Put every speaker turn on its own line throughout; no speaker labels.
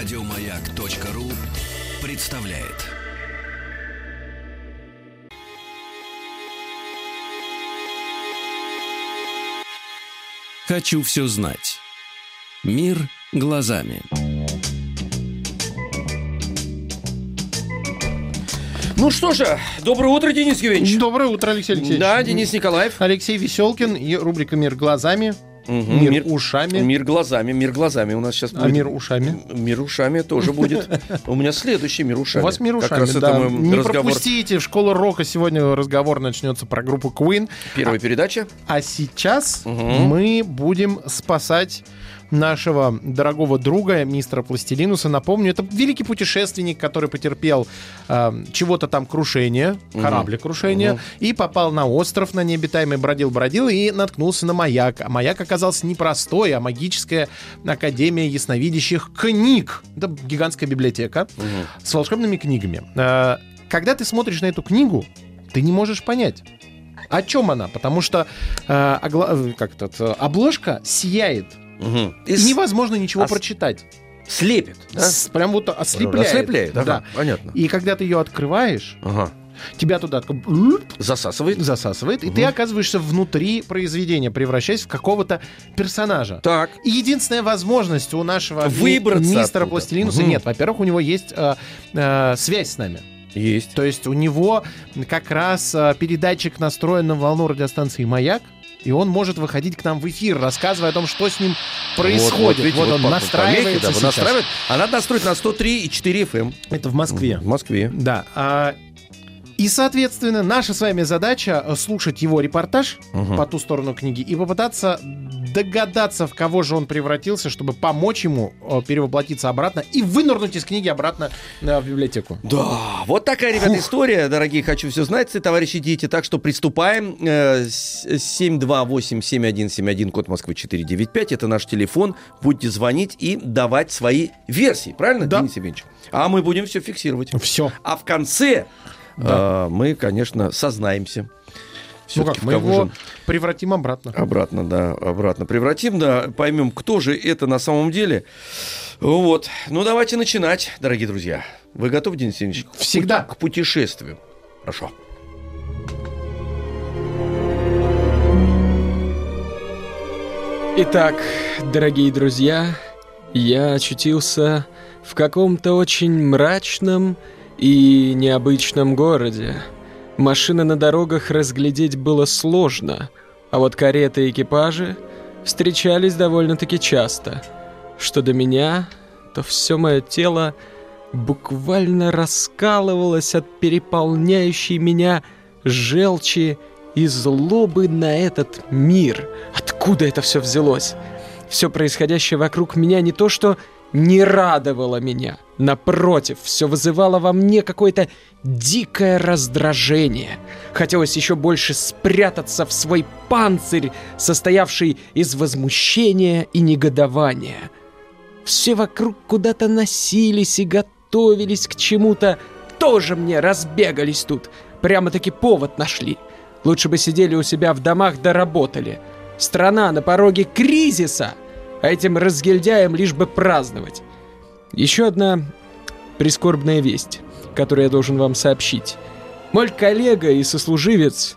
Радиомаяк.ру представляет. Хочу все знать. Мир глазами.
Ну что же, доброе утро, Денис Евгеньевич.
Доброе утро, Алексей Алексеевич.
Да, Денис Николаев.
Алексей Веселкин и рубрика «Мир глазами».
Мгм,
Мир,
мир-
ушами.
Мир глазами, мир глазами у нас сейчас
А
будет.
мир ушами?
Мир ушами тоже будет. У меня следующий мир ушами.
У вас мир ушами, да. Не
разговор.
пропустите, в школу рока сегодня разговор начнется про группу Queen.
Первая передача.
А сейчас мы будем спасать нашего дорогого друга, мистера Пластилинуса. Напомню, это великий путешественник, который потерпел э, чего-то там крушение, кораблекрушение, и попал на остров на необитаемый, бродил-бродил и наткнулся на маяк. А маяк оказался не простой, а магическая академия ясновидящих книг. Это гигантская библиотека с волшебными книгами. Э, Когда ты смотришь на эту книгу, ты не можешь понять, о чем она, потому что э, огла- э, как этот, э, обложка сияет,
Мгм. И
невозможно ничего
а с-
прочитать.
слепит. да?
С- Прям вот ослепляет.
Ослепляет, ага,
да.
понятно.
И когда ты ее открываешь,
Ага.
тебя туда
Засасывает.
засасывает, и ты оказываешься внутри произведения, превращаясь в какого-то персонажа.
Так.
И единственная возможность у нашего
Выбраться
мистера
оттуда.
Пластилинуса
Мгм.
нет. Во-первых, у него есть э, э, связь с нами.
Есть.
То есть у него как раз э, передатчик настроен на волну радиостанции «Маяк», и он может выходить к нам в эфир, рассказывая о том, что с ним происходит. Вот,
видите,
он
по- по-
настраивается
помехи, да,
сейчас.
настраивает. А надо настроить на 103,4 FM.
Это в Москве.
В Москве.
Да. а, и, соответственно, наша с вами задача э, слушать его репортаж
Мгм.
по ту сторону книги и попытаться догадаться, в кого же он превратился, чтобы помочь ему э, перевоплотиться обратно и вынырнуть из книги обратно э, в библиотеку.
Да, вот такая, ребята, история, дорогие, хочу все знать, товарищи дети. Так что приступаем. Э, с- 728-7171, код Москвы 495, это наш телефон. Будете звонить и давать свои версии, правильно,
Да.
Денис Евгеньевич? А мы будем все фиксировать.
Все.
А в конце э, мы, конечно, сознаемся.
Ну как, мы его
же-
превратим обратно.
Обратно, да, обратно превратим, да, поймем, кто же это на самом деле. Вот. Ну, давайте начинать, дорогие друзья. Вы готовы, Денис Евгеньевич?
Всегда.
К путешествию. Хорошо.
Итак, дорогие друзья, я очутился в каком-то очень мрачном и необычном городе. Машины на дорогах разглядеть было сложно, а вот кареты и экипажи встречались довольно-таки часто. Что до меня, то все мое тело буквально раскалывалось от переполняющей меня желчи и злобы на этот мир. Откуда это все взялось? Все происходящее вокруг меня не то, что не радовало меня. Напротив, все вызывало во мне какое-то дикое раздражение. Хотелось еще больше спрятаться в свой панцирь, состоявший из возмущения и негодования. Все вокруг куда-то носились и готовились к чему-то. Тоже мне разбегались тут. Прямо-таки повод нашли. Лучше бы сидели у себя в домах да работали. Страна на пороге кризиса, а этим разгильдяям лишь бы праздновать. Еще одна прискорбная весть, которую я должен вам сообщить. Мой коллега и сослуживец,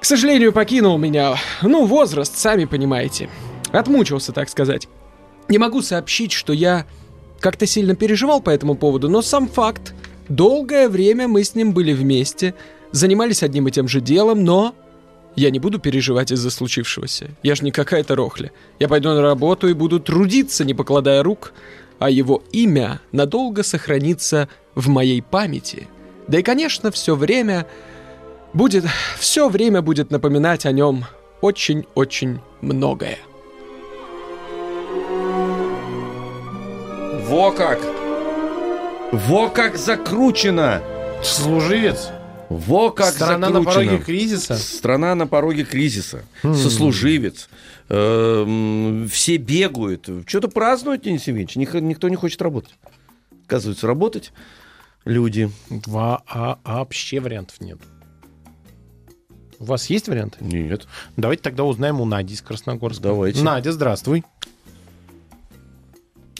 к сожалению, покинул меня. Ну, возраст, сами понимаете. Отмучился, так сказать. Не могу сообщить, что я как-то сильно переживал по этому поводу, но сам факт. Долгое время мы с ним были вместе, занимались одним и тем же делом, но я не буду переживать из-за случившегося. Я ж не какая-то рохля. Я пойду на работу и буду трудиться, не покладая рук, а его имя надолго сохранится в моей памяти. Да и, конечно, все время будет, все время будет напоминать о нем очень-очень многое.
Во как! Во как закручено!
Служивец.
Во как
Страна на
закручено!
пороге кризиса.
Страна на пороге кризиса. Сослуживец. Э, м, все бегают. Что-то празднуют, Денис Евгеньевич. Ник- Никто не хочет работать. Оказывается, работать люди.
Во- а, а вообще вариантов нет. У вас есть варианты?
Нет.
Давайте тогда узнаем у Нади из Красногорска.
Давайте.
Надя, здравствуй.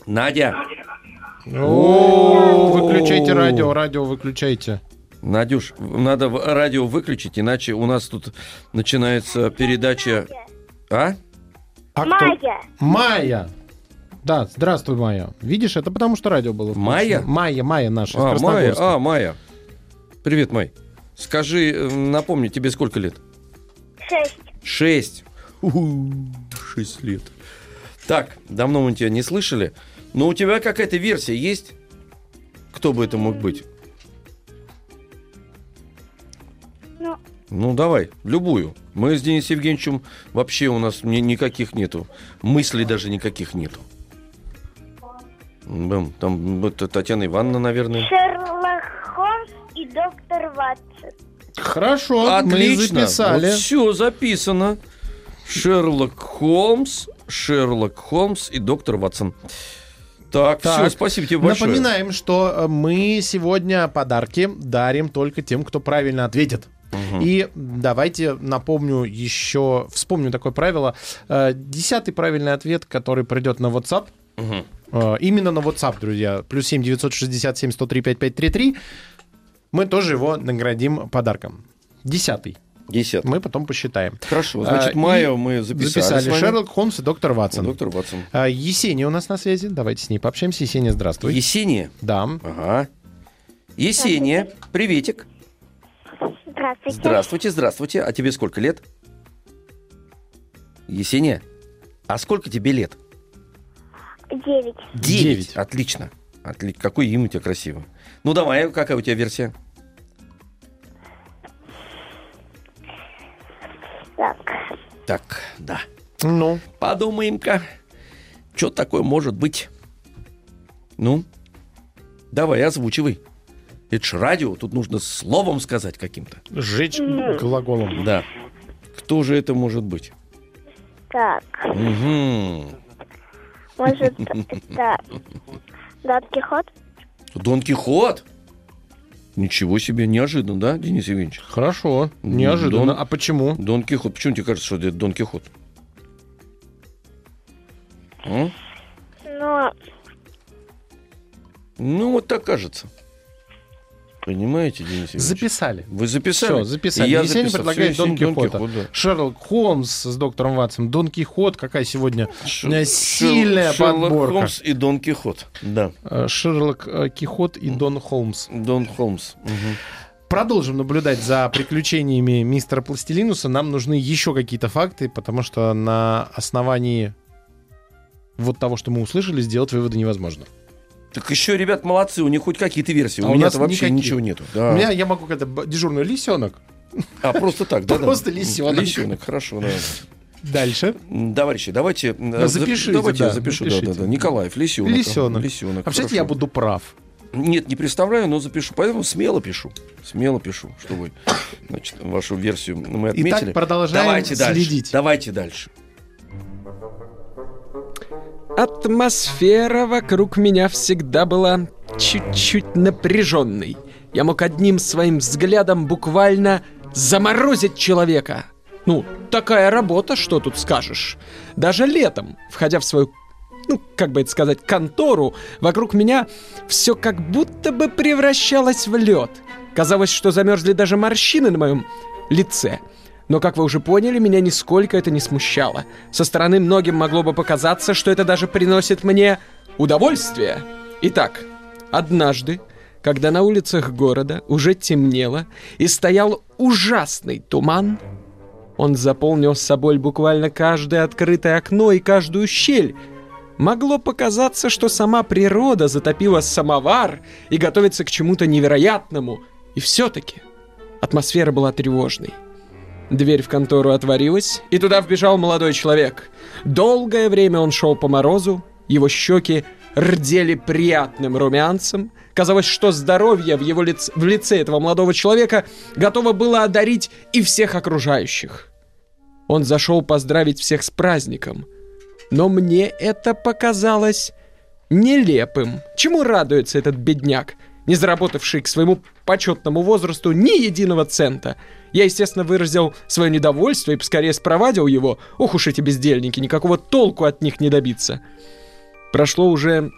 Надя,
О, выключайте радио, радио выключайте.
Надюш, надо в- радио выключить, иначе у нас тут начинается передача... А?
А кто?
Майя.
Майя. Да, здравствуй, Майя. Видишь, это потому что радио было. включено.
Майя?
Майя, Майя наша,
А, Майя, а, Майя. Привет, Май. Скажи, э, напомни, тебе сколько лет?
Шесть.
Шесть. Уху, Шесть лет. Так, давно мы тебя не слышали. Но у тебя какая-то версия есть? Кто бы это мог быть?
Ну,
давай, любую. Мы с Денисом Евгеньевичем вообще у нас ни- никаких нету. Мыслей даже никаких нету. Бэм, Там вот Татьяна Ивановна, наверное.
Шерлок Холмс и доктор Ватсон.
Хорошо, мы
Отлично.
записали.
все записано. Шерлок Холмс, Шерлок Холмс и доктор Ватсон. Так,
Так,
все, спасибо тебе большое.
Напоминаем, что э, мы сегодня подарки дарим только тем, кто правильно ответит. И давайте напомню еще, вспомню такое правило. Э, Десятый правильный ответ, который придет на WhatsApp, э, именно на WhatsApp, друзья, плюс 7 967 103 5533, мы тоже его наградим подарком. Десятый.
Десятый.
Мы потом посчитаем.
Хорошо, значит,
А,
Майя
и
мы записали.
Записали. Шерлок Холмс и доктор Ватсон.
Доктор Ватсон.
А, Есения у нас на связи. Давайте с ней пообщаемся. Есения, здравствуй.
Есения.
Да.
Ага. Есения, приветик.
Здравствуйте.
Здравствуйте, здравствуйте. А тебе сколько лет? Есения, а сколько тебе лет?
Девять.
Девять.
Отлично. Отлично. Какое имя у тебя красивое. Ну давай, какая у тебя версия?
Так.
Так, да.
Ну,
Подумаем-ка, что такое может быть. Ну, давай, озвучивай. Это ж радио, тут нужно словом сказать каким-то.
сжечь глаголом.
Да. Кто же это может быть?
Так.
Угу.
Может, это Дон Кихот?
Дон Кихот? Ничего себе, неожиданно, да, Денис Евгеньевич?
Хорошо. Неожиданно.
Дон-
А почему?
Дон Кихот. Почему тебе кажется, что это Дон Кихот? А?
Ну,
Ну, вот так кажется. Понимаете, Денис Евгеньевич?
Записали.
Вы записали?
Все, записали.
И я
Есения
записал.
предлагает
Всё,
Дон Кихота.
Кихот, да.
Шерлок Холмс с доктором Ватсом. Дон Кихот. Какая сегодня
Ш-
э, сильная
Шер- Шерлок
подборка.
Холмс и Дон Кихот. Да.
Э, Шерлок э, Кихот и Дон Холмс.
Дон Холмс. Мгм.
Продолжим наблюдать за приключениями мистера Пластилинуса. Нам нужны еще какие-то факты, потому что на основании вот того, что мы услышали, сделать выводы невозможно.
Так еще, ребят, молодцы, у них хоть какие-то версии.
А
у
у нас
меня вообще
никаких.
ничего нету. Да.
У меня, я могу б- дежурный лисенок.
А, просто так, да? да.
Просто лисенок.
Лисенок, хорошо, да.
Дальше.
Товарищи, давайте... э,
Да, запишите,
Давайте я
да,
запишу, да,
запишите.
да, да. Николаев, лисенок.
Лисенок.
Лисенок, хорошо.
я буду прав.
Нет, не представляю, но запишу. Поэтому смело пишу. Смело пишу, что вы, значит, вашу версию мы отметили.
Итак, продолжаем
Давайте дальше.
следить.
Давайте дальше.
Атмосфера вокруг меня всегда была чуть-чуть напряженной. Я мог одним своим взглядом буквально заморозить человека. Ну, такая работа, что тут скажешь. Даже летом, входя в свою, ну, как бы это сказать, контору, вокруг меня все как будто бы превращалось в лед. Казалось, что замерзли даже морщины на моем лице. Но, как вы уже поняли, меня нисколько это не смущало. Со стороны многим могло бы показаться, что это даже приносит мне удовольствие. Итак, однажды, когда на улицах города уже темнело и стоял ужасный туман, он заполнил с собой буквально каждое открытое окно и каждую щель. Могло показаться, что сама природа затопила самовар и готовится к чему-то невероятному. И все-таки атмосфера была тревожной. Дверь в контору отворилась, и туда вбежал молодой человек. Долгое время он шел по морозу, его щеки рдели приятным румянцем. Казалось, что здоровье в его лице, в лице этого молодого человека готово было одарить и всех окружающих. Он зашел поздравить всех с праздником. Но мне это показалось нелепым. Чему радуется этот бедняк, не заработавший к своему почетному возрасту ни единого цента? Я, естественно, выразил свое недовольство и поскорее спровадил его. Ох уж эти бездельники, никакого толку от них не добиться. Прошло уже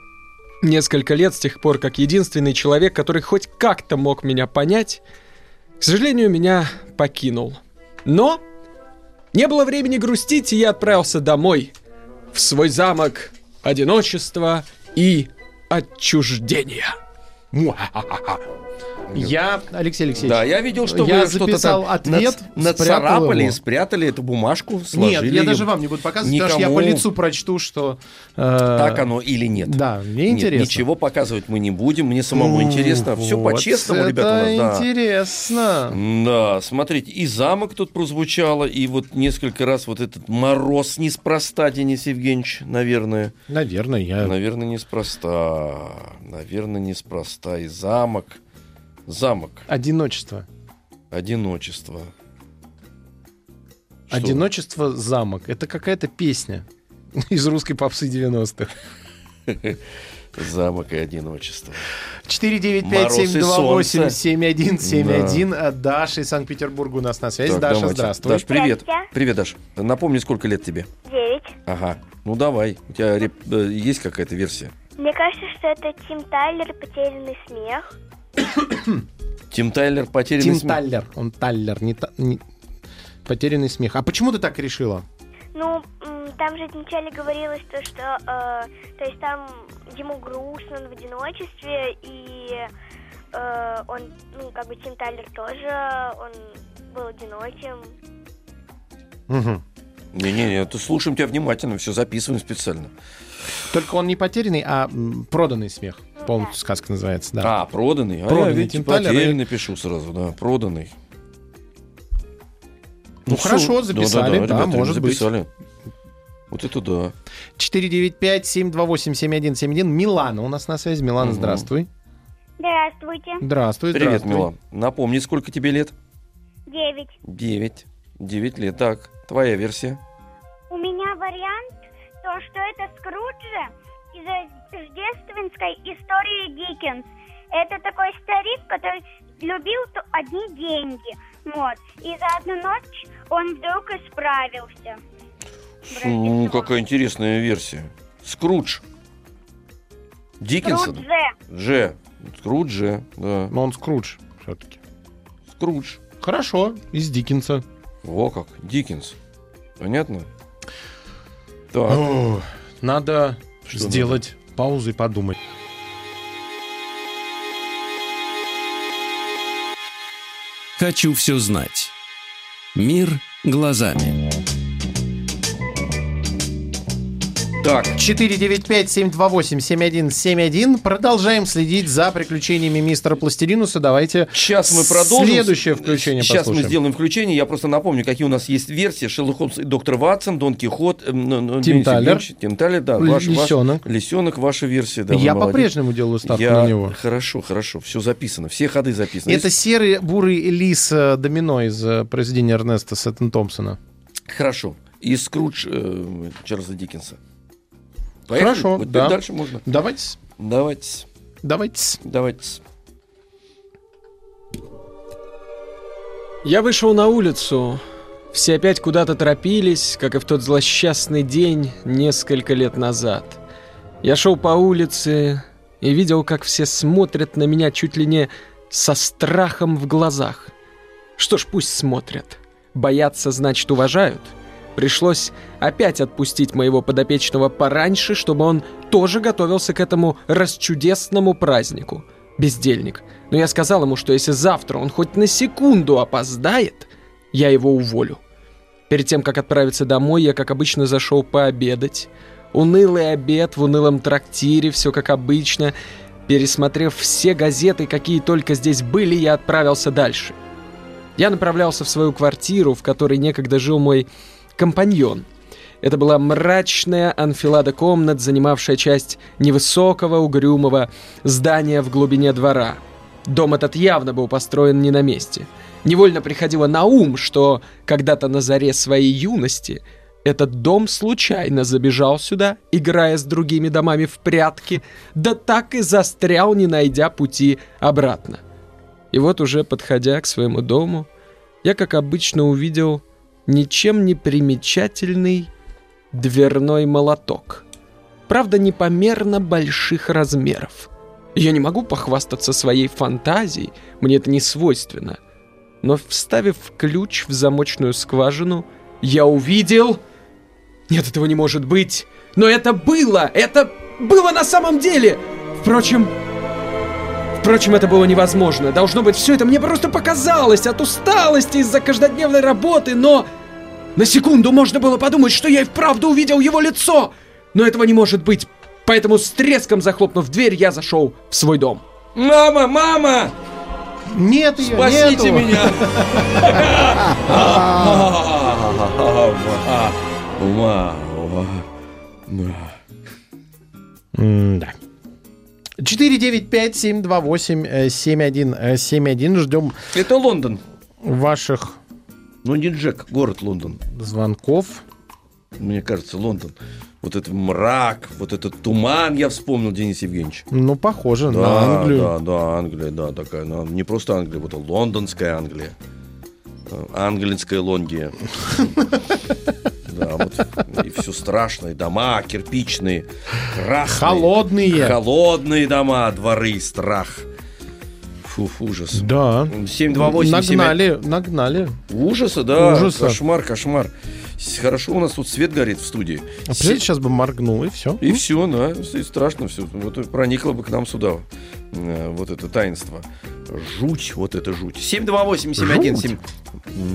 несколько лет с тех пор, как единственный человек, который хоть как-то мог меня понять, к сожалению, меня покинул. Но не было времени грустить, и я отправился домой, в свой замок одиночества и отчуждения.
Я, Алексей Алексеевич,
Да, я видел, что
я
вы что-то
записал
там
ответ,
нац- нацарапали,
его.
спрятали эту бумажку, сложили.
Нет, я даже вам не буду показывать, потому что я по
Никому.
лицу прочту, что... э,
Так оно или нет.
Да, мне
Нет,
интересно.
ничего показывать мы не будем, мне самому интересно. Все
Вот
по-честному,
это
ребята, у нас, да.
интересно.
Да, смотрите, и замок тут прозвучало, и вот несколько раз вот этот мороз неспроста, Денис Евгеньевич, наверное.
Наверное, я...
Наверное, неспроста. Наверное, неспроста. И замок. Замок.
Одиночество.
Одиночество. Что?
Одиночество замок. Это какая-то песня из русской попсы 90-х.
Замок и одиночество.
495-728-7171. Даша из Санкт-Петербурга у нас на связи.
Так,
Даша,
давайте.
здравствуй.
Даш, привет.
Здрасте.
Привет, Даш. Напомни, сколько лет тебе?
Девять.
Ага. Ну давай. У тебя реп- э, есть какая-то версия?
Мне кажется, что это Тим Тайлер «Потерянный смех».
Тим Тайлер потерянный
Тим
смех.
Таллер. Он Таллер, не, та- не- Потерянный смех. А почему ты так решила?
Ну, там же вначале говорилось то, что, э, то есть там ему грустно, он в одиночестве, и э, он, ну, как бы Тим Тайлер тоже, он был одиноким.
Мгм.
Не-не-не, ты слушаем тебя внимательно, все записываем специально.
Только он не потерянный, а проданный смех. Полностью сказка называется, да.
А, проданный. А
Проданный
я, видите,
Тим Тайлер,
потерянный пишу сразу, да, проданный.
Ну,
всё.
хорошо, записали, да,
ребята,
может быть.
записали. Вот это да.
495-728-7171. Милана у нас на связи. Милана,
Мгм.
здравствуй.
Здравствуйте.
Здравствуй,
Привет,
здравствуй.
Мила. Напомни, сколько тебе лет?
Девять.
Девять. Девять лет. Так, твоя версия.
У меня вариант, то, что это Скруджи из рождественской истории Диккенс. Это такой старик, который любил одни деньги. Вот. И за одну ночь он вдруг исправился.
Ну, какая интересная версия. Скрудж. Диккенсон.
Скрудже.
Дже. Скрудж же, да.
Но он Скрудж все-таки.
Скрудж.
Хорошо, из Диккенса.
Во как, Диккенс. Понятно? Так,
О, надо
Что
сделать паузу и подумать.
Хочу все знать. Мир глазами.
Так.
495-728-7171. Продолжаем следить за приключениями мистера Пластилинуса. Давайте
Сейчас мы продолжим.
Следующее включение
Сейчас
послушаем.
мы сделаем включение. Я просто напомню, какие у нас есть версии. Шерлок Холмс и доктор Ватсон, Дон Кихот, эм, ну, ну,
Тим.
Евгеньевич, Тим Тайлер, да. Ваш- ваш-
Лисенок.
Лисенок, ваша версия. Да,
Я по-прежнему делаю ставку
Я-
на него.
Хорошо, хорошо. Все записано. Все ходы записаны.
Это серый бурый лис э, домино из э, произведения Эрнеста Сеттон Томпсона.
Хорошо. И Скрудж э, Чарльза Диккенса. Поехали?
Хорошо,
Вот
да.
Дальше можно.
Давайте,
Давайте.
давайте.
Давайте.
Я вышел на улицу. Все опять куда-то торопились, как и в тот злосчастный день несколько лет назад. Я шел по улице и видел, как все смотрят на меня чуть ли не со страхом в глазах. Что ж, пусть смотрят. Боятся, значит, уважают. Пришлось опять отпустить моего подопечного пораньше, чтобы он тоже готовился к этому расчудесному празднику. Бездельник. Но я сказал ему, что если завтра он хоть на секунду опоздает, я его уволю. Перед тем, как отправиться домой, я, как обычно, зашел пообедать. Унылый обед в унылом трактире, все как обычно. Пересмотрев все газеты, какие только здесь были, я отправился дальше. Я направлялся в свою квартиру, в которой некогда жил мой компаньон. Это была мрачная анфилада комнат, занимавшая часть невысокого, угрюмого здания в глубине двора. Дом этот явно был построен не на месте. Невольно приходило на ум, что когда-то на заре своей юности этот дом случайно забежал сюда, играя с другими домами в прятки, да так и застрял, не найдя пути обратно. И вот уже подходя к своему дому, я, как обычно, увидел ничем не примечательный дверной молоток. правда непомерно больших размеров. Я не могу похвастаться своей фантазией, мне это не свойственно. Но вставив ключ в замочную скважину, я увидел... Нет, этого не может быть. Но это было! Это было на самом деле! Впрочем... Впрочем, это было невозможно. Должно быть, все это мне просто показалось от усталости из-за каждодневной работы, но... На секунду можно было подумать, что я и вправду увидел его лицо! Но этого не может быть. Поэтому с треском захлопнув дверь, я зашел в свой дом.
Мама, мама!
Нет ее,
Спасите
нету.
меня!
М-да. 495-728-7171. Ждем
Это Лондон.
ваших
Ну, не Джек, город Лондон.
звонков.
Мне кажется, Лондон. Вот этот мрак, вот этот туман, я вспомнил, Денис Евгеньевич.
Ну, похоже
Да,
на Англию.
да, да, Англия, да, такая, ну, не просто Англия, вот лондонская Англия, Э, английская Лондия. Да, вот, и все страшно, и дома кирпичные, красные.
Холодные.
Холодные дома, дворы, страх. Фу, ужас.
Да.
728
Нагнали, нагнали.
Ужаса, да.
Ужаса.
Кошмар, кошмар. Хорошо, у нас тут свет горит в студии.
А представляете, сейчас бы моргнул, и все.
И все, да, и страшно все. Вот проникло бы к нам сюда э, вот это таинство. Жуть, вот это жуть. 728-71-7...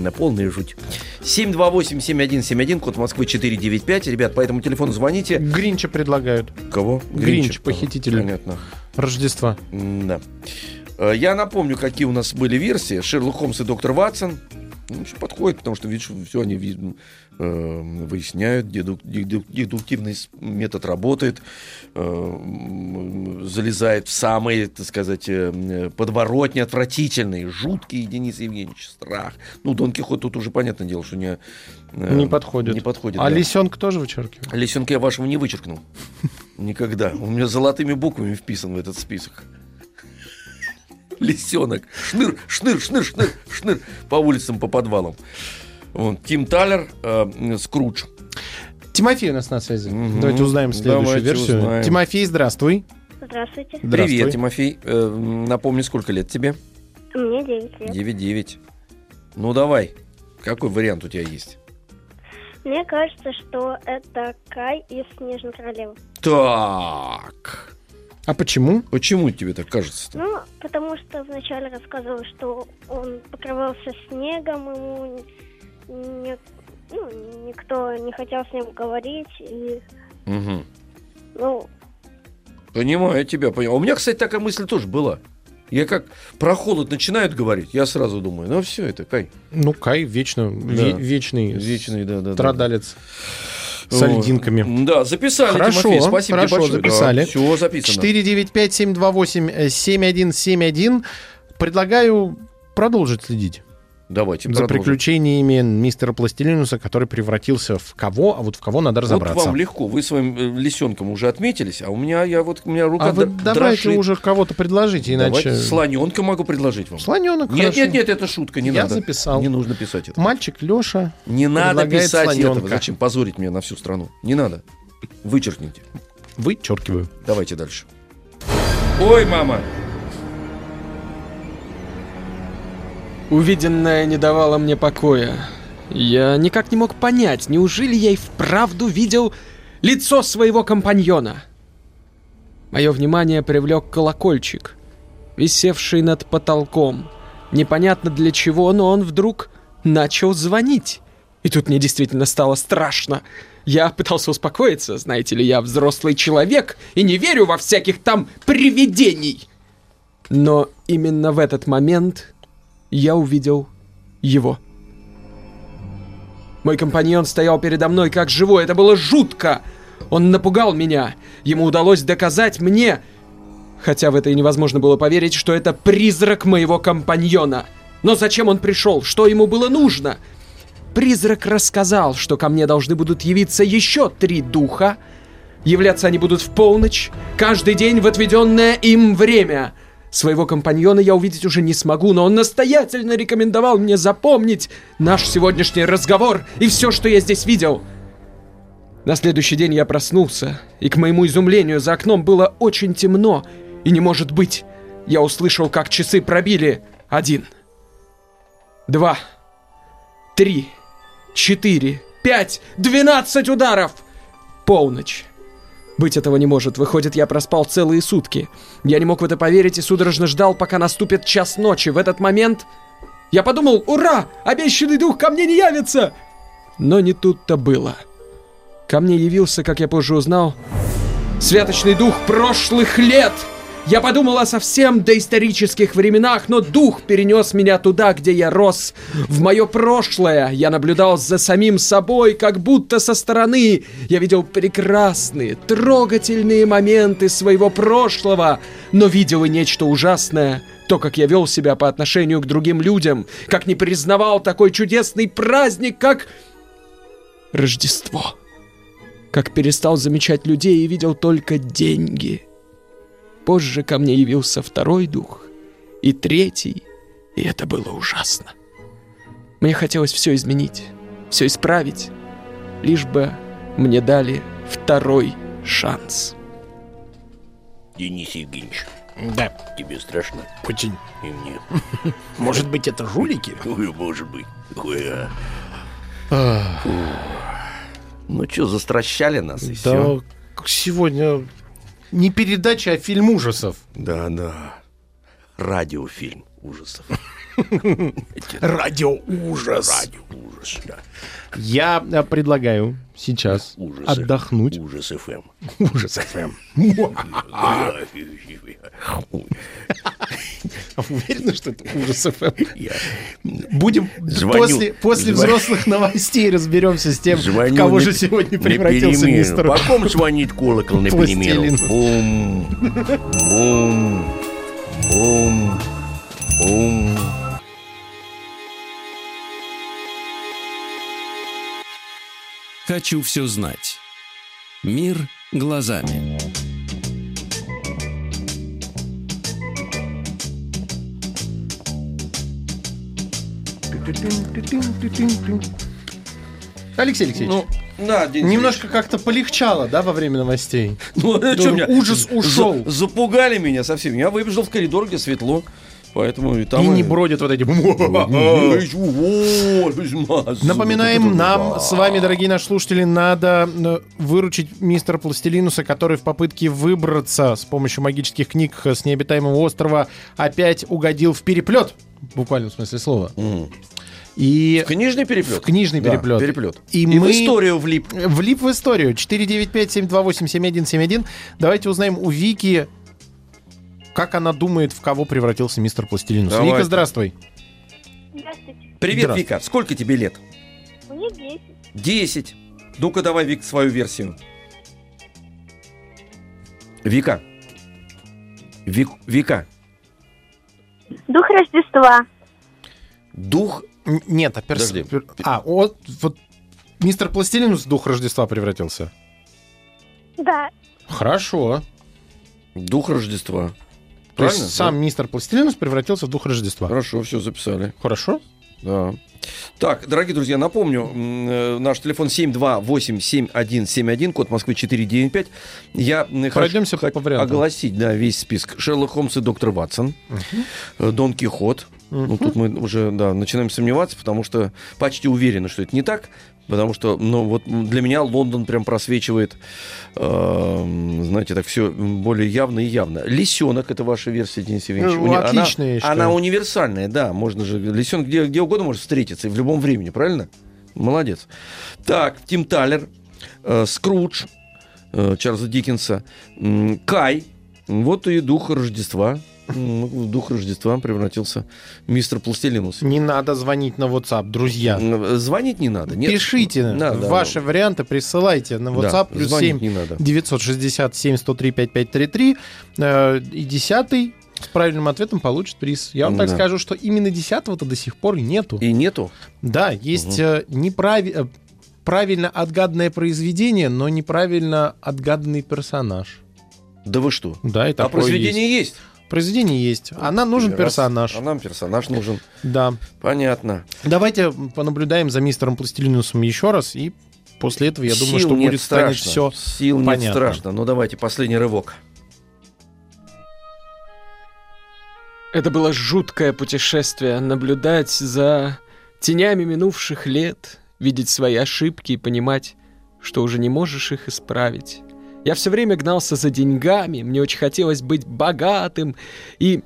На полная жуть. 728-7171, код Москвы 495. Ребят, по этому телефону звоните.
Гринча предлагают.
Кого?
Гринч,
Ага,
похититель.
Понятно.
Рождества.
Да. Э, Я напомню, какие у нас были версии. Шерлок Холмс и доктор Ватсон. Ну, все подходит, потому что видишь, все они э, выясняют, дедук- деду- дедуктивный метод работает, э, залезает в самые, так сказать, подворотни отвратительные, жуткие, Денис Евгеньевич, страх. Ну, Дон Кихот тут уже понятное дело, что не, э,
Не подходит.
Не подходит,
А
да.
лисенка тоже вычеркиваю?
Лисенка я вашего не вычеркнул. Никогда. Он у меня золотыми буквами вписан в этот список. Лисенок. Шныр, шныр, шныр, шныр, шныр. По улицам, по подвалам. Вот. Тим Талер, э, Скрудж.
Тимофей у нас на связи.
Мгм.
Давайте узнаем следующую
Давайте
версию.
узнаем.
Тимофей, здравствуй.
Здравствуйте.
Здравствуй.
Привет, Тимофей. Э, напомни, сколько лет тебе?
Мне 9 лет.
9-9. Ну, давай. Какой вариант у тебя есть?
Мне кажется, что это Кай из Снежной Королевы.
Так.
А почему?
Почему тебе так кажется-то?
Ну, потому что вначале рассказывал, что он покрывался снегом, ему не- ну, никто не хотел с ним говорить. И,
Мгм.
ну,
Понимаю тебя, понимаю. У меня, кстати, такая мысль тоже была. Я как про холод начинают говорить, я сразу думаю, ну все, это Кай.
Ну, Кай вечно, ве- вечный,
Вечный, да, да. да.
страдалец с альдинками.
Да, записали,
Хорошо,
Тимофей, спасибо
хорошо,
тебе большое.
записали.
все записано.
495-728-7171. Предлагаю продолжить следить
Давайте,
за
продолжим.
приключениями мистера Пластилинуса, который превратился в кого, а вот в кого надо
Вот
разобраться.
вам легко, вы своим э, лисенком уже отметились, а у меня, я вот, у меня рука
а вы
др-
давайте
дрожит.
уже кого-то предложите, иначе...
Давайте слоненка могу предложить вам.
Слоненок,
Нет,
хорошо.
нет, нет, это шутка, не
Я
надо.
записал.
Не нужно писать это.
Мальчик Леша.
Не надо писать
слоненка.
этого. Зачем позорить меня на всю страну? Не надо. Вычеркните.
Вычеркиваю.
Давайте дальше. Ой, мама.
Увиденное не давало мне покоя. Я никак не мог понять, неужели я и вправду видел лицо своего компаньона. Мое внимание привлек колокольчик, висевший над потолком. Непонятно для чего, но он вдруг начал звонить. И тут мне действительно стало страшно. Я пытался успокоиться, знаете ли, я взрослый человек и не верю во всяких там привидений. Но именно в этот момент я увидел его. Мой компаньон стоял передо мной как живой, это было жутко. Он напугал меня. Ему удалось доказать мне, хотя в это и невозможно было поверить, что это призрак моего компаньона. Но зачем он пришел? Что ему было нужно? Призрак рассказал, что ко мне должны будут явиться еще три духа. Являться они будут в полночь, каждый день в отведенное им время. Своего компаньона я увидеть уже не смогу, но он настоятельно рекомендовал мне запомнить наш сегодняшний разговор и все, что я здесь видел. На следующий день я проснулся, и к моему изумлению за окном было очень темно, и не может быть. Я услышал, как часы пробили один, два, три, четыре, пять, двенадцать ударов! Полночь. Быть этого не может. Выходит, я проспал целые сутки. Я не мог в это поверить и судорожно ждал, пока наступит час ночи. В этот момент я подумал, ура, обещанный дух ко мне не явится! Но не тут-то было. Ко мне явился, как я позже узнал, святочный дух прошлых лет. Я подумал о совсем доисторических временах, но дух перенес меня туда, где я рос, в мое прошлое. Я наблюдал за самим собой, как будто со стороны. Я видел прекрасные, трогательные моменты своего прошлого, но видел и нечто ужасное. То, как я вел себя по отношению к другим людям, как не признавал такой чудесный праздник, как Рождество. Как перестал замечать людей и видел только деньги. Позже ко мне явился второй дух и третий, и это было ужасно. Мне хотелось все изменить, все исправить, лишь бы мне дали второй шанс.
Денис Евгеньевич,
Да,
тебе страшно?
очень.
И мне.
Может быть, это жулики?
Ой, может быть. Ой, а.
Ну что, застращали нас и все.
Да, сегодня не передача, а фильм ужасов.
Да, да. Радиофильм ужасов.
Радио ужас.
Радио ужас, да.
Я э, предлагаю сейчас
Ужасы.
отдохнуть.
Ужас ФМ.
Ужас ФМ. Уверены, что это ужас ФМ? Будем после, после взрослых новостей разберемся с тем,
звоню
кого же сегодня превратился мистер.
По ком звонит колокол на перемену? Бум, бум, бум, бум.
Хочу все знать. Мир глазами.
Алексей Алексеевич,
Ну, да, Денис
немножко как-то полегчало, да, во время новостей?
Ну, чё меня?
Ужас ушел.
За- запугали меня совсем. Я выбежал в коридор, где светло. Поэтому и там...
И не бродят вот эти... Напоминаем, нам с вами, дорогие наши слушатели, надо э, выручить мистера Пластилинуса, который в попытке выбраться с помощью магических книг с необитаемого острова опять угодил в переплет. В буквальном смысле слова. И
В книжный переплет?
В книжный
Да,
переплет.
переплет.
И
И,
мы-
в историю влип.
влип в историю. 495-728-7171. Давайте узнаем у Вики, как она думает, в кого превратился мистер Пластилинус.
Давайте.
Вика, здравствуй.
Здравствуйте.
Привет,
Здравствуй.
Вика. Сколько тебе лет?
Мне 10.
Десять. Ну-ка, давай, Вик, свою версию. Вика. Вик- Вика.
Дух Рождества.
Дух...
Нет, а перс...
Подожди.
А, вот, вот мистер Пластилинус в дух Рождества превратился.
Да.
Хорошо.
Дух Рождества.
То есть
Правильно?
сам мистер Пластилинус превратился в дух Рождества.
Хорошо, все записали.
Хорошо?
Да. Так, дорогие друзья, напомню, э, наш телефон 728-7171, код Москвы 495. Я
Пройдемся
хочу
по вариантам.
огласить да, весь список. Шерлок Холмс и доктор Ватсон, э, Дон Кихот. Ну, тут мы уже да, начинаем сомневаться, потому что почти уверены, что это не так. Потому что, ну, вот для меня Лондон прям просвечивает, э, знаете, так все более явно и явно. Лисенок это ваша версия, Денис Евгеньевич.
Ну,
Уни-
отличная,
она, она универсальная, да. Можно же лисенок где, где угодно может встретиться и в любом времени, правильно? Молодец. Так, Тим Талер, э, Скрудж э, Чарльза Диккенса, м, Кай. Вот и дух Рождества. В дух Рождества превратился мистер Пластилинус.
Не надо звонить на WhatsApp, друзья.
Звонить не надо. Нет.
Пишите
Да, да,
ваши
да.
варианты, присылайте на
Да,
WhatsApp плюс
звонить
7
не надо.
967 103 5533. Э, И десятый с правильным ответом получит приз. Я вам так
Да.
скажу, что именно десятого-то до сих пор нету.
И нету?
Да, есть э, неправи- э, правильно отгаданное произведение, но неправильно отгаданный персонаж.
Да вы что?
Да, и
а
такое
произведение есть.
есть. Произведение есть. А нам нужен
Раз.
персонаж.
А нам персонаж нужен.
Да.
Понятно.
Давайте понаблюдаем за мистером Пластилинусом еще раз и после этого, я думаю,
Сил
что
нет,
будет станет
страшно.
все
Сил нет
понятно.
страшно. Ну давайте, последний рывок.
Это было жуткое путешествие, наблюдать за тенями минувших лет, видеть свои ошибки и понимать, что уже не можешь их исправить. Я все время гнался за деньгами, мне очень хотелось быть богатым, и...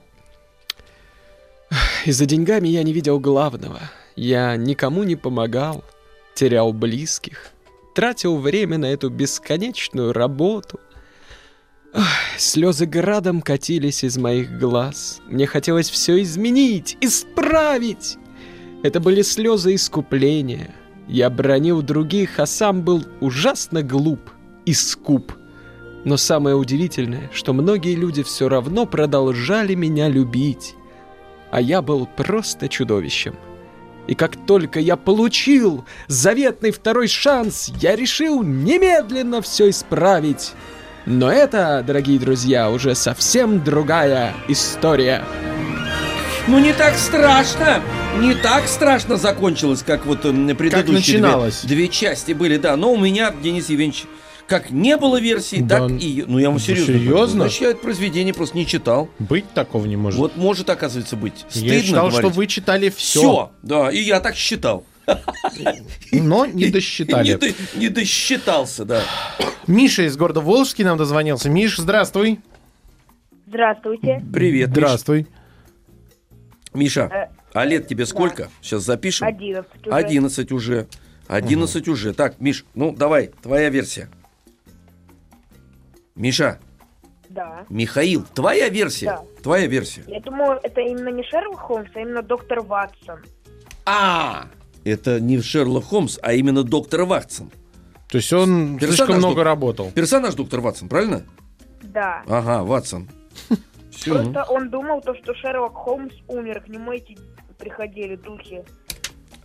И за деньгами я не видел главного. Я никому не помогал, терял близких, тратил время на эту бесконечную работу. Ах, Слезы градом катились из моих глаз. Мне хотелось все изменить, исправить. Это были слезы искупления. Я бронил других, а сам был ужасно глуп и скуп. Но самое удивительное, что многие люди все равно продолжали меня любить. А я был просто чудовищем. И как только я получил заветный второй шанс, я решил немедленно все исправить. Но это, дорогие друзья, уже совсем другая история.
Ну не так страшно, не так страшно закончилось, как вот предыдущие
начиналось.
Две, две части были, да. Но у меня, Денис Евгеньевич, как не было версии,
Да,
так и... Ну я вам
да
серьезно.
серьезно?
говорю. Значит, я это произведение просто не читал.
Быть такого не может.
Вот может, оказывается, быть. Стыдно
я считал, что
говорить.
вы читали все,
Все, да, и я так считал.
но не
Не,
досчитали.
до- не досчитался, да.
Миша из города Волжский нам дозвонился. Миш, здравствуй.
Здравствуйте.
Привет.
Здравствуй.
Миша, а лет тебе сколько? Сейчас запишем.
11 уже.
11 уже. 11 уже. Так, Миш, ну давай, твоя версия. Миша,
Да.
Михаил, твоя версия.
Да.
Твоя версия.
Я думаю, это именно не Шерлок Холмс, а именно доктор Ватсон.
А, это не Шерлок Холмс, а именно доктор Ватсон.
То есть он
Персонаж
слишком много
доктор.
работал.
Персонаж доктор Ватсон, правильно?
Да.
Ага, Ватсон. Все.
Просто он думал, то, что Шерлок Холмс умер, к нему эти приходили духи.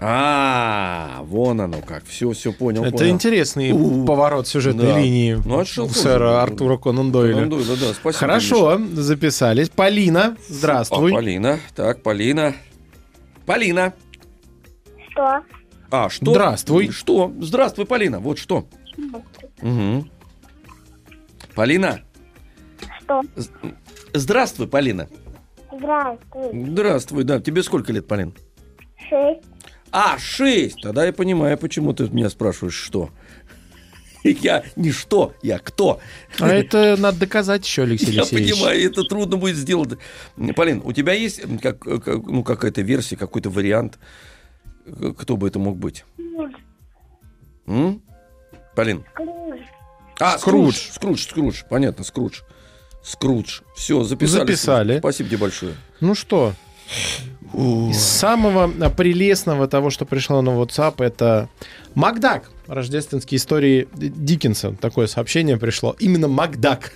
А, вон оно как. Все, все понял.
Это
понял.
интересный
У.
поворот сюжетной
Да.
линии
Ну, а что
сэра? Артура Конан Дойля.
Ну, да, да, спасибо.
Хорошо, записались. Полина, здравствуй.
А, Полина. Так, Полина. Полина.
Что?
А, что?
Здравствуй.
Что? Здравствуй, Полина. Вот что. Угу. Полина.
Что?
Здравствуй, Полина.
Здравствуй.
Здравствуй, да. Тебе сколько лет, Полин?
Шесть.
А, шесть. Тогда я понимаю, почему ты меня спрашиваешь, что. Я не что, я кто.
А это надо доказать еще, Алексей
Я
Алексеевич.
понимаю, это трудно будет сделать. Полин, у тебя есть как, как- ну, какая-то версия, какой-то вариант, кто бы это мог быть? М? Полин? А,
Скрудж.
Скрудж. Скрудж, Скрудж, понятно, Скрудж. Скрудж. Все, записали.
Записали.
Спасибо тебе большое.
Ну что, из самого а, прелестного того, что пришло на WhatsApp, это Макдак. Рождественские истории Диккенса. Такое сообщение пришло. Именно Макдак.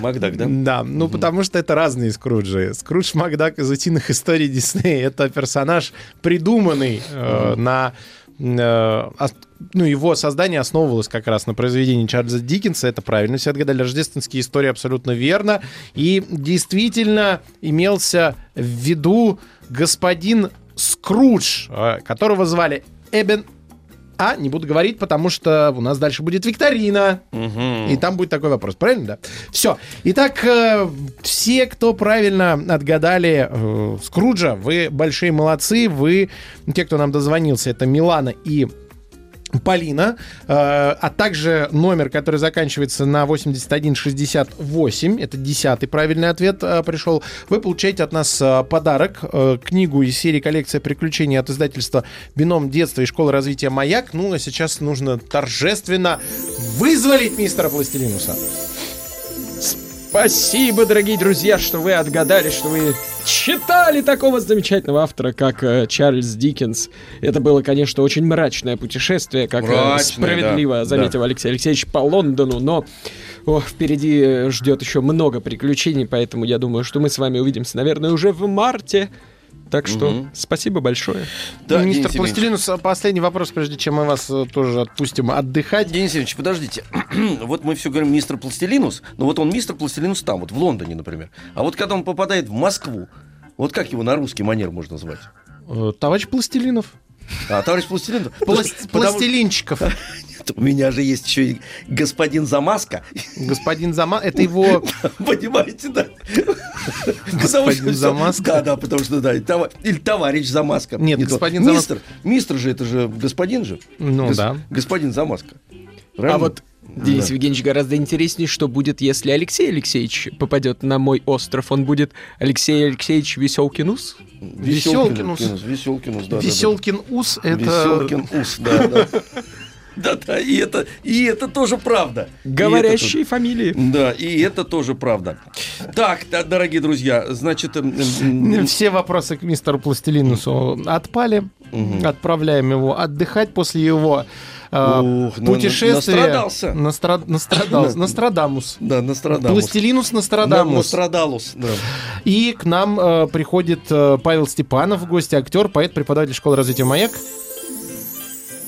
Макдак, да?
Да, ну потому что это разные Скруджи. Скрудж Макдак из утиных историй Диснея это персонаж, придуманный э, на... э, ну, его создание основывалось как раз на произведении Чарльза Диккенса. Это правильно, все отгадали. Рождественские истории абсолютно верно. И действительно имелся в виду господин Скрудж, э, которого звали Эбен... А, не буду говорить, потому что у нас дальше будет викторина. И там будет такой вопрос, правильно, да? Все. Итак, э, все, кто правильно отгадали э, Скруджа, вы большие молодцы. Вы, те, кто нам дозвонился, это Милана и Полина, э, а также номер, который заканчивается на 8168, это десятый правильный ответ э, пришел, вы получаете от нас э, подарок, э, книгу из серии «Коллекция приключений» от издательства «Бином детства» и школы развития «Маяк». Ну, а сейчас нужно торжественно вызволить мистера Пластилинуса.
Спасибо, дорогие друзья, что вы отгадали, что вы читали такого замечательного автора, как э, Чарльз Диккенс. Это было, конечно, очень мрачное путешествие, как э,
Мрачное,
справедливо
да,
заметил Алексей Алексеевич по Лондону, но о, впереди э, ждет еще много приключений, поэтому я думаю, что мы с вами увидимся, наверное, уже в марте. Так что
Мгм.
спасибо большое.
Да, Евгеньевич.
Пластилинус, а последний вопрос, прежде чем мы вас э, тоже отпустим отдыхать.
Денис Евгеньевич, подождите. вот мы все говорим мистер Пластилинус, но вот он мистер Пластилинус там, вот в Лондоне, например. А вот когда он попадает в Москву, вот как его на русский манер можно назвать?
Э, Товарищ Пластилинов.
А, товарищ Пластилин?
Пласт- Пластилинчиков.
У меня же есть еще и господин Замаска.
Господин Зама... Это его...
Понимаете, да?
Господин Замаска?
Да, да, потому что, да, или товарищ Замаска.
Нет, господин Замаска.
Мистер, мистер же, это же господин же.
Ну да.
Господин Замаска.
А вот Денис
Да.
Евгеньевич гораздо интереснее, что будет, если Алексей Алексеевич попадет на мой остров. Он будет Алексей Алексеевич Веселкинус?
Веселкинус.
Веселкинус, да. да, да.
Веселкин ус — это...
Веселкин ус, да, да. Да, да, и это, и это тоже правда. И это
Говорящие фамилии.
Да, и это тоже правда. Так, дорогие друзья, значит, эм, эм,
Все вопросы к мистеру Пластилинусу отпали. Отправляем его отдыхать после его э,
Ух, на-
путешествия.
настрадался.
Настра- Настрадался. Нострадамус.
да, Нострадамус.
Пластилинус
Да,
Нострадамус.
Нострадалус, да.
И к нам э, приходит э, Павел Степанов в гости, актер, поэт, преподаватель школы развития «Маяк».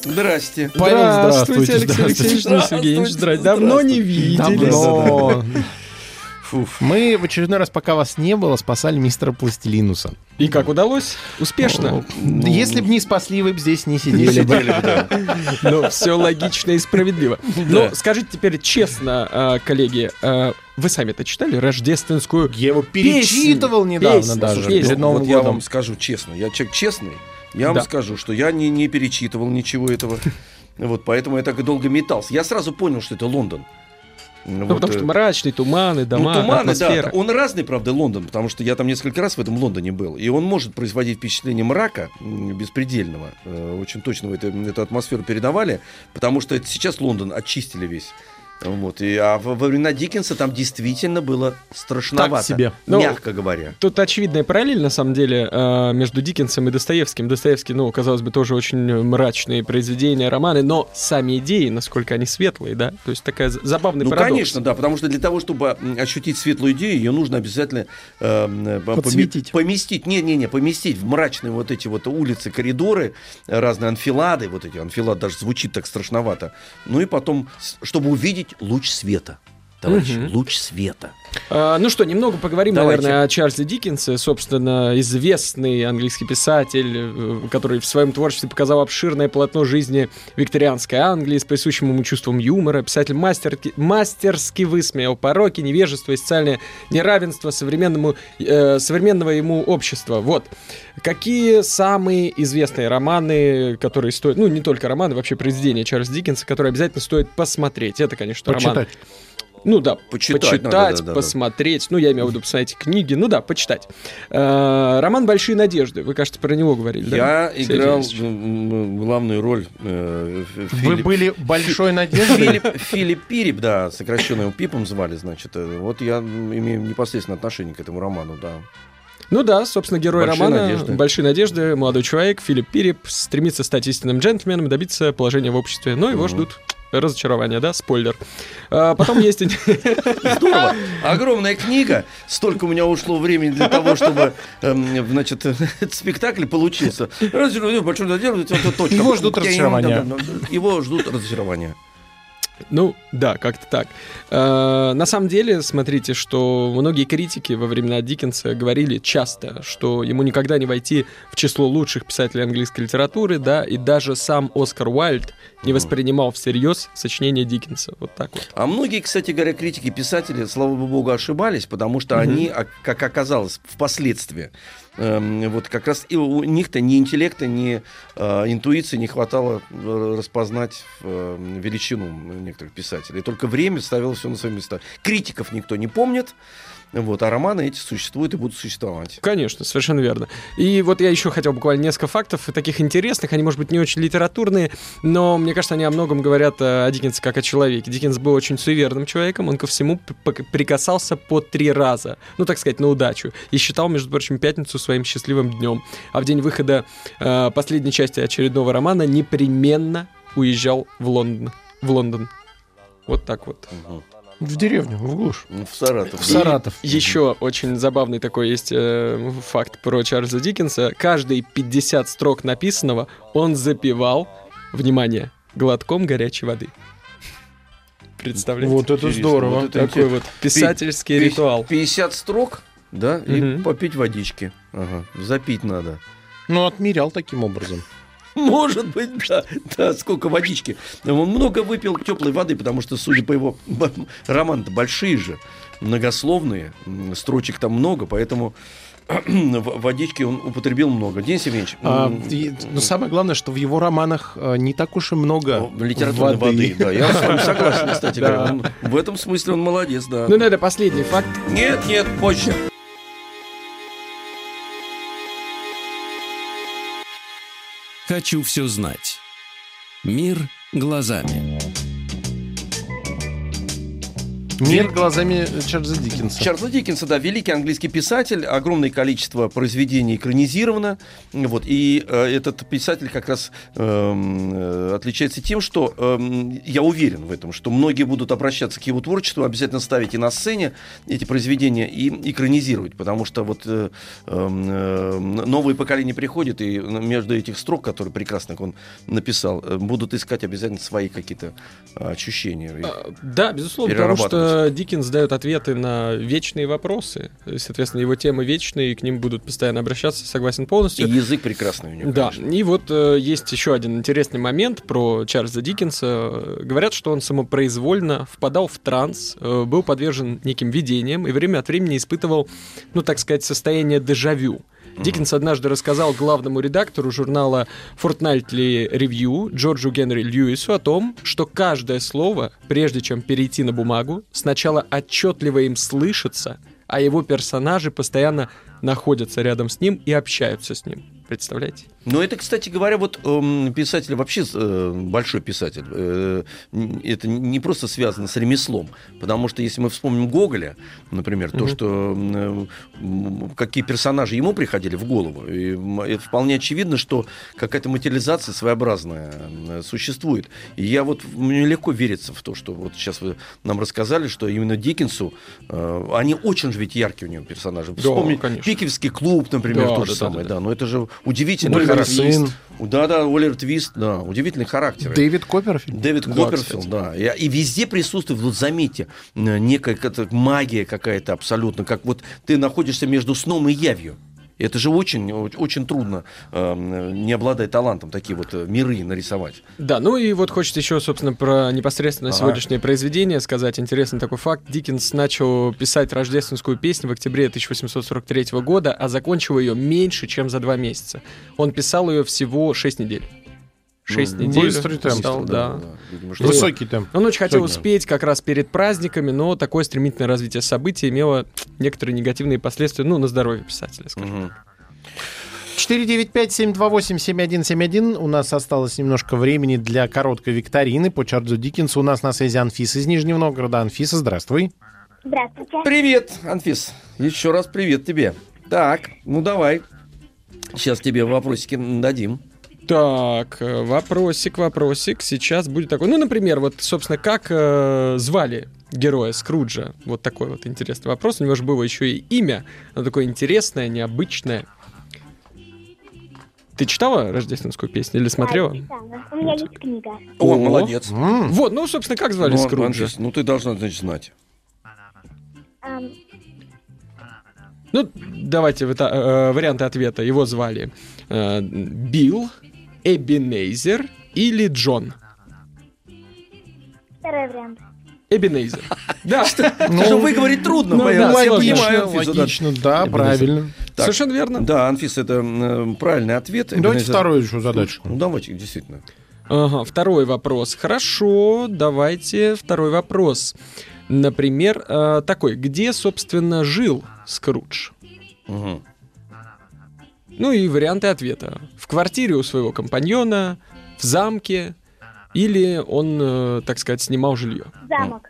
Здрасте.
Павел,
Здравствуйте, Алексей
здравствуйте.
Алексеевич, Денис Евгеньевич, здравствуйте. Давно не виделись.
Давно. Мы в очередной раз, пока вас не было, спасали мистера Пластилинуса.
И как удалось? Успешно.
Если бы не спасли, вы бы здесь не сидели бы.
Но все логично и справедливо. Ну, скажите теперь честно, а, коллеги, а, вы сами-то читали рождественскую
Я его перечитывал
Песню.
недавно
Песню.
даже.
Слушайте,
перед
Ну,
Новым
вот я вам скажу честно, я человек честный, я вам
Да.
скажу, что я не, не перечитывал ничего этого. Вот, поэтому я так и долго метался. Я сразу понял, что это Лондон.
Ну,
Вот,
потому
э,
что мрачный, туманы, дома,
ну, туманы, да,
атмосфера.
он разный, правда, Лондон, потому что я там несколько раз в этом Лондоне был, и он может производить впечатление мрака беспредельного. Э, Очень точно вы это- эту атмосферу передавали, потому что это сейчас Лондон очистили весь. Вот, и, а во во времена Диккенса там действительно было страшновато,
себе.
Ну,
мягко говоря.
Тут очевидная параллель, на самом деле, э, между Диккенсом и Достоевским. Достоевский, ну, казалось бы, тоже очень мрачные произведения, романы, но сами идеи, насколько они светлые, да? То есть такая з- забавный
Ну,
парадокс.
конечно, да, потому что для того, чтобы ощутить светлую идею, ее нужно обязательно э, поме-
Подсветить.
поместить, не-не-не, поместить в мрачные вот эти вот улицы, коридоры, э, разные анфилады, вот эти, анфилад даже звучит так страшновато, ну и потом, чтобы увидеть луч света, товарищи,
Мгм.
луч света.
А, ну что, немного поговорим,
Давайте.
наверное, о Чарльзе Диккенсе, собственно, известный английский писатель, э, который в своем творчестве показал обширное полотно жизни викторианской Англии с присущим ему чувством юмора. Писатель мастерки, мастерски высмеял пороки, невежество и социальное неравенство современному, э, современного ему общества. Вот. Какие самые известные романы, которые стоят, ну, не только романы, вообще произведения Чарльза Диккенса, которые обязательно стоит посмотреть? Это, конечно, роман
Почитать.
Ну да,
Почитать
почитать,
надо, да, да, да.
посмотреть. Ну, я имею в виду посмотреть книги. Ну да, почитать. Э, Роман «Большие надежды». Вы, кажется, про него говорили, да?
Я
Алексей
играл главную роль э, в
Вы
Филипп-
были большой надеждой.
Филипп, Филипп Пирип, да, сокращенно его Пипом звали, значит. э, Вот я имею непосредственное отношение к этому роману, да.
Ну да, собственно, герой
«Большие
романа
надежды».
«Большие надежды», молодой человек, Филипп Пирип, стремится стать истинным джентльменом, добиться положения в обществе, но его
Мгм.
ждут разочарования, да, спойлер. А, потом есть...
Здорово. Огромная книга. Столько у меня ушло времени для того, чтобы, эм, значит, этот спектакль получился. Разочарование, большое дело, это точка.
Его ждут разочарования.
Его ждут разочарования.
Ну, да, как-то так. Э, на самом деле, смотрите, что многие критики во времена Диккенса говорили часто, что ему никогда не войти в число лучших писателей английской литературы, да, и даже сам Оскар Уайльд не воспринимал всерьез сочинение Диккенса. Вот так вот.
А многие, кстати говоря, критики, писатели, слава богу, ошибались, потому что
Мгм.
они, а, как оказалось, впоследствии, вот как раз и у них-то ни интеллекта, ни э, интуиции не хватало э, распознать э, величину некоторых писателей. Только время ставило все на свои места. Критиков никто не помнит, вот, а романы эти существуют и будут существовать.
Конечно, совершенно верно. И вот я еще хотел буквально несколько фактов, таких интересных, они, может быть, не очень литературные, но мне кажется, они о многом говорят о Диккенсе как о человеке. Диккенс был очень суеверным человеком, он ко всему прикасался по три раза, ну, так сказать, на удачу, и считал, между прочим, пятницу своим счастливым днем. А в день выхода э, последней части очередного романа непременно уезжал в Лондон. В Лондон. Вот так вот.
В деревню, в глушь.
Ну, В Саратов.
В Саратов.
Еще очень забавный такой есть э, факт про Чарльза Диккенса. Каждые 50 строк написанного он запивал, внимание, глотком горячей воды. Представляете?
Вот это здорово.
вот это
Такой
интересно.
вот писательский
Пи-
ритуал.
50 строк, да, и
Мгм.
попить водички. Ага, запить надо.
Ну, отмерял таким образом.
Может быть, да, да, сколько водички. Он много выпил теплой воды, потому что, судя по его роман большие же, многословные, строчек там много, поэтому водички он употребил много. Денис Евгеньевич,
А, и- но самое главное, что в его романах э, не так уж и много
ну, литературной воды. Да, я с вами согласен, кстати
Да.
Он- в этом смысле он молодец, да.
Ну, это последний факт.
Нет, нет, позже.
Хочу все знать. Мир глазами.
Мир глазами Чарльза Диккенса.
Чарльза Диккенса, да, великий английский писатель, огромное количество произведений экранизировано, вот, и э, этот писатель как раз эм, э, отличается тем, что эм, я уверен в этом, что многие будут обращаться к его творчеству, обязательно ставить и на сцене эти произведения и экранизировать, потому что вот э, э, новые поколения приходят, и между этих строк, которые прекрасно он написал, э, будут искать обязательно свои какие-то э, ощущения.
А, Да, безусловно, потому что Диккенс дает ответы на вечные вопросы. И, Соответственно, его темы вечные, и к ним будут постоянно обращаться, согласен
И
полностью.
язык прекрасный у него.
Да,
конечно.
и вот э, есть еще один интересный момент про Чарльза Диккенса. Говорят, что он самопроизвольно впадал в транс, э, был подвержен неким видениям и время от времени испытывал, ну, так сказать, состояние дежавю. Диккенс однажды рассказал главному редактору журнала Fortnightly Review Джорджу Генри Льюису о том, что каждое слово, прежде чем перейти на бумагу, сначала отчетливо им слышится, а его персонажи постоянно находятся рядом с ним и общаются с ним. Представляете?
Но это, кстати говоря, вот эм, писатель вообще э, большой писатель. Э, это не просто связано с ремеслом, потому что если мы вспомним Гоголя, например, то
Мгм.
что какие персонажи ему приходили в голову, и, это вполне очевидно, что какая-то материализация своеобразная э, существует. И я вот мне легко верится в то, что вот сейчас вы нам рассказали, что именно Диккенсу они очень же ведь яркие у него персонажи. Вспомнить
конечно.
Пикерский клуб, например,
Да,
то
да,
же
да,
самое,
да,
да,
да.
но это же удивительный
Оливер
характер.
Сын.
Да, да, Оливер Твист, да, удивительный характер.
Дэвид Копперфильд.
Дэвид
Да,
Копперфилд, да. И, и везде присутствует, вот заметьте, некая какая-то магия какая-то абсолютно, как вот ты находишься между сном и явью. Это же очень, очень, трудно, э, не обладая талантом, такие вот э, миры нарисовать.
Да, ну и вот хочется еще, собственно, про непосредственно
Ага.
сегодняшнее произведение сказать. Интересный такой факт. Диккенс начал писать рождественскую песню в октябре 1843 года, а закончил ее меньше, чем за два месяца. Он писал ее всего 6 недель. 6
Ну,
недель.
быстрый темп.
писал, да.
Видимо, что-
Высокий темп.
Он очень хотел
Точно.
успеть как раз перед праздниками, но такое стремительное развитие событий имело некоторые негативные последствия, ну, на здоровье писателя, скажем.
Мгм.
495-728-7171. У нас осталось немножко времени для короткой викторины по Чарльзу Диккенсу. У нас на связи Анфиса из Нижнего Новгорода. Анфиса, здравствуй.
Здравствуйте.
Привет, Анфис. Еще раз привет тебе. Так, ну давай. Сейчас тебе вопросики дадим.
Так, э, вопросик, вопросик. Сейчас будет такой. Ну, например, вот, собственно, как э, звали героя Скруджа? Вот такой вот интересный вопрос. У него же было еще и имя. Оно такое интересное, необычное. Ты читала рождественскую песню или смотрела?
Да, читала. У меня есть книга.
О,
О.
молодец.
М,
Вот, ну, собственно, как звали
Ну,
Скруджа?
Ну ты должна, значит, знать.
Ам,
Ну, давайте вариа- э, варианты ответа. Его звали э, Билл, Эбинейзер или Джон?
второй вариант.
Эбинейзер. Да,
Ну, что выговорить трудно,
ну
поэтому
да,
я понимаю,
логично,
Анфиса, да.
логично, да, правильно.
Так.
совершенно верно.
Да, Анфис, это м, правильный ответ.
Давайте
Эбенезер-
вторую еще задачку.
Ну, давайте, действительно.
Ага, второй вопрос. Хорошо, давайте второй вопрос. Например, э, такой, где, собственно, жил Скрудж?
Мгм.
Ну и варианты ответа. В квартире у своего компаньона, в замке, или он, э, так сказать, снимал жилье?
Замок.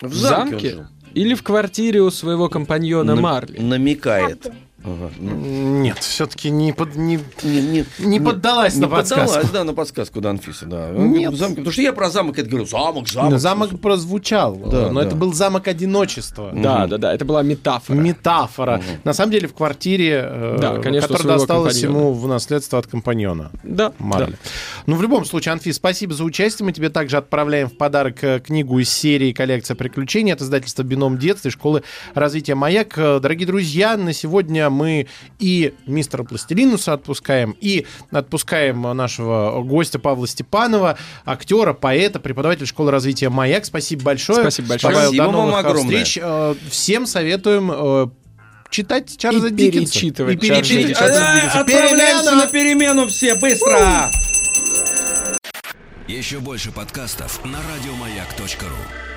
В
В
замке,
замке? Или в квартире у своего компаньона
Нам-
Марли?
Намекает.
Замки.
Ну,
Нет, все-таки не, под, не,
Не, не-
не поддалась
не
на подсказку.
поддалась, да, на подсказку, да, Анфиса, да.
Нет.
В замке, потому что я про замок это говорю, замок, замок.
Замок прозвучал,
Да,
но
да.
это был замок одиночества.
Да,
Мгм.
да, да, это была метафора.
Метафора.
Мгм.
На самом деле в квартире, э,
Да, конечно,
которая досталась
компаньона.
ему в наследство от компаньона.
Да,
Марли.
да.
Ну, в любом случае, Анфис, спасибо за участие. Мы тебе также отправляем в подарок э, книгу из серии «Коллекция приключений» от издательства «Бином детства» и школы развития «Маяк». Э, Дорогие друзья, на сегодня мы и мистера Пластилинуса отпускаем, и отпускаем нашего гостя Павла Степанова, актера, поэта, преподавателя школы развития «Маяк». Спасибо большое.
Спасибо большое.
Павел,
Спасибо
до новых
вам огромное.
встреч. Э, Всем советуем э, читать Чарльза
И
Диккенса.
перечитывать
И перечитывать
Чарльза
Диккенса.
Отправляемся
Перемена!
на перемену все, быстро!
Еще больше подкастов на радиомаяк.ру.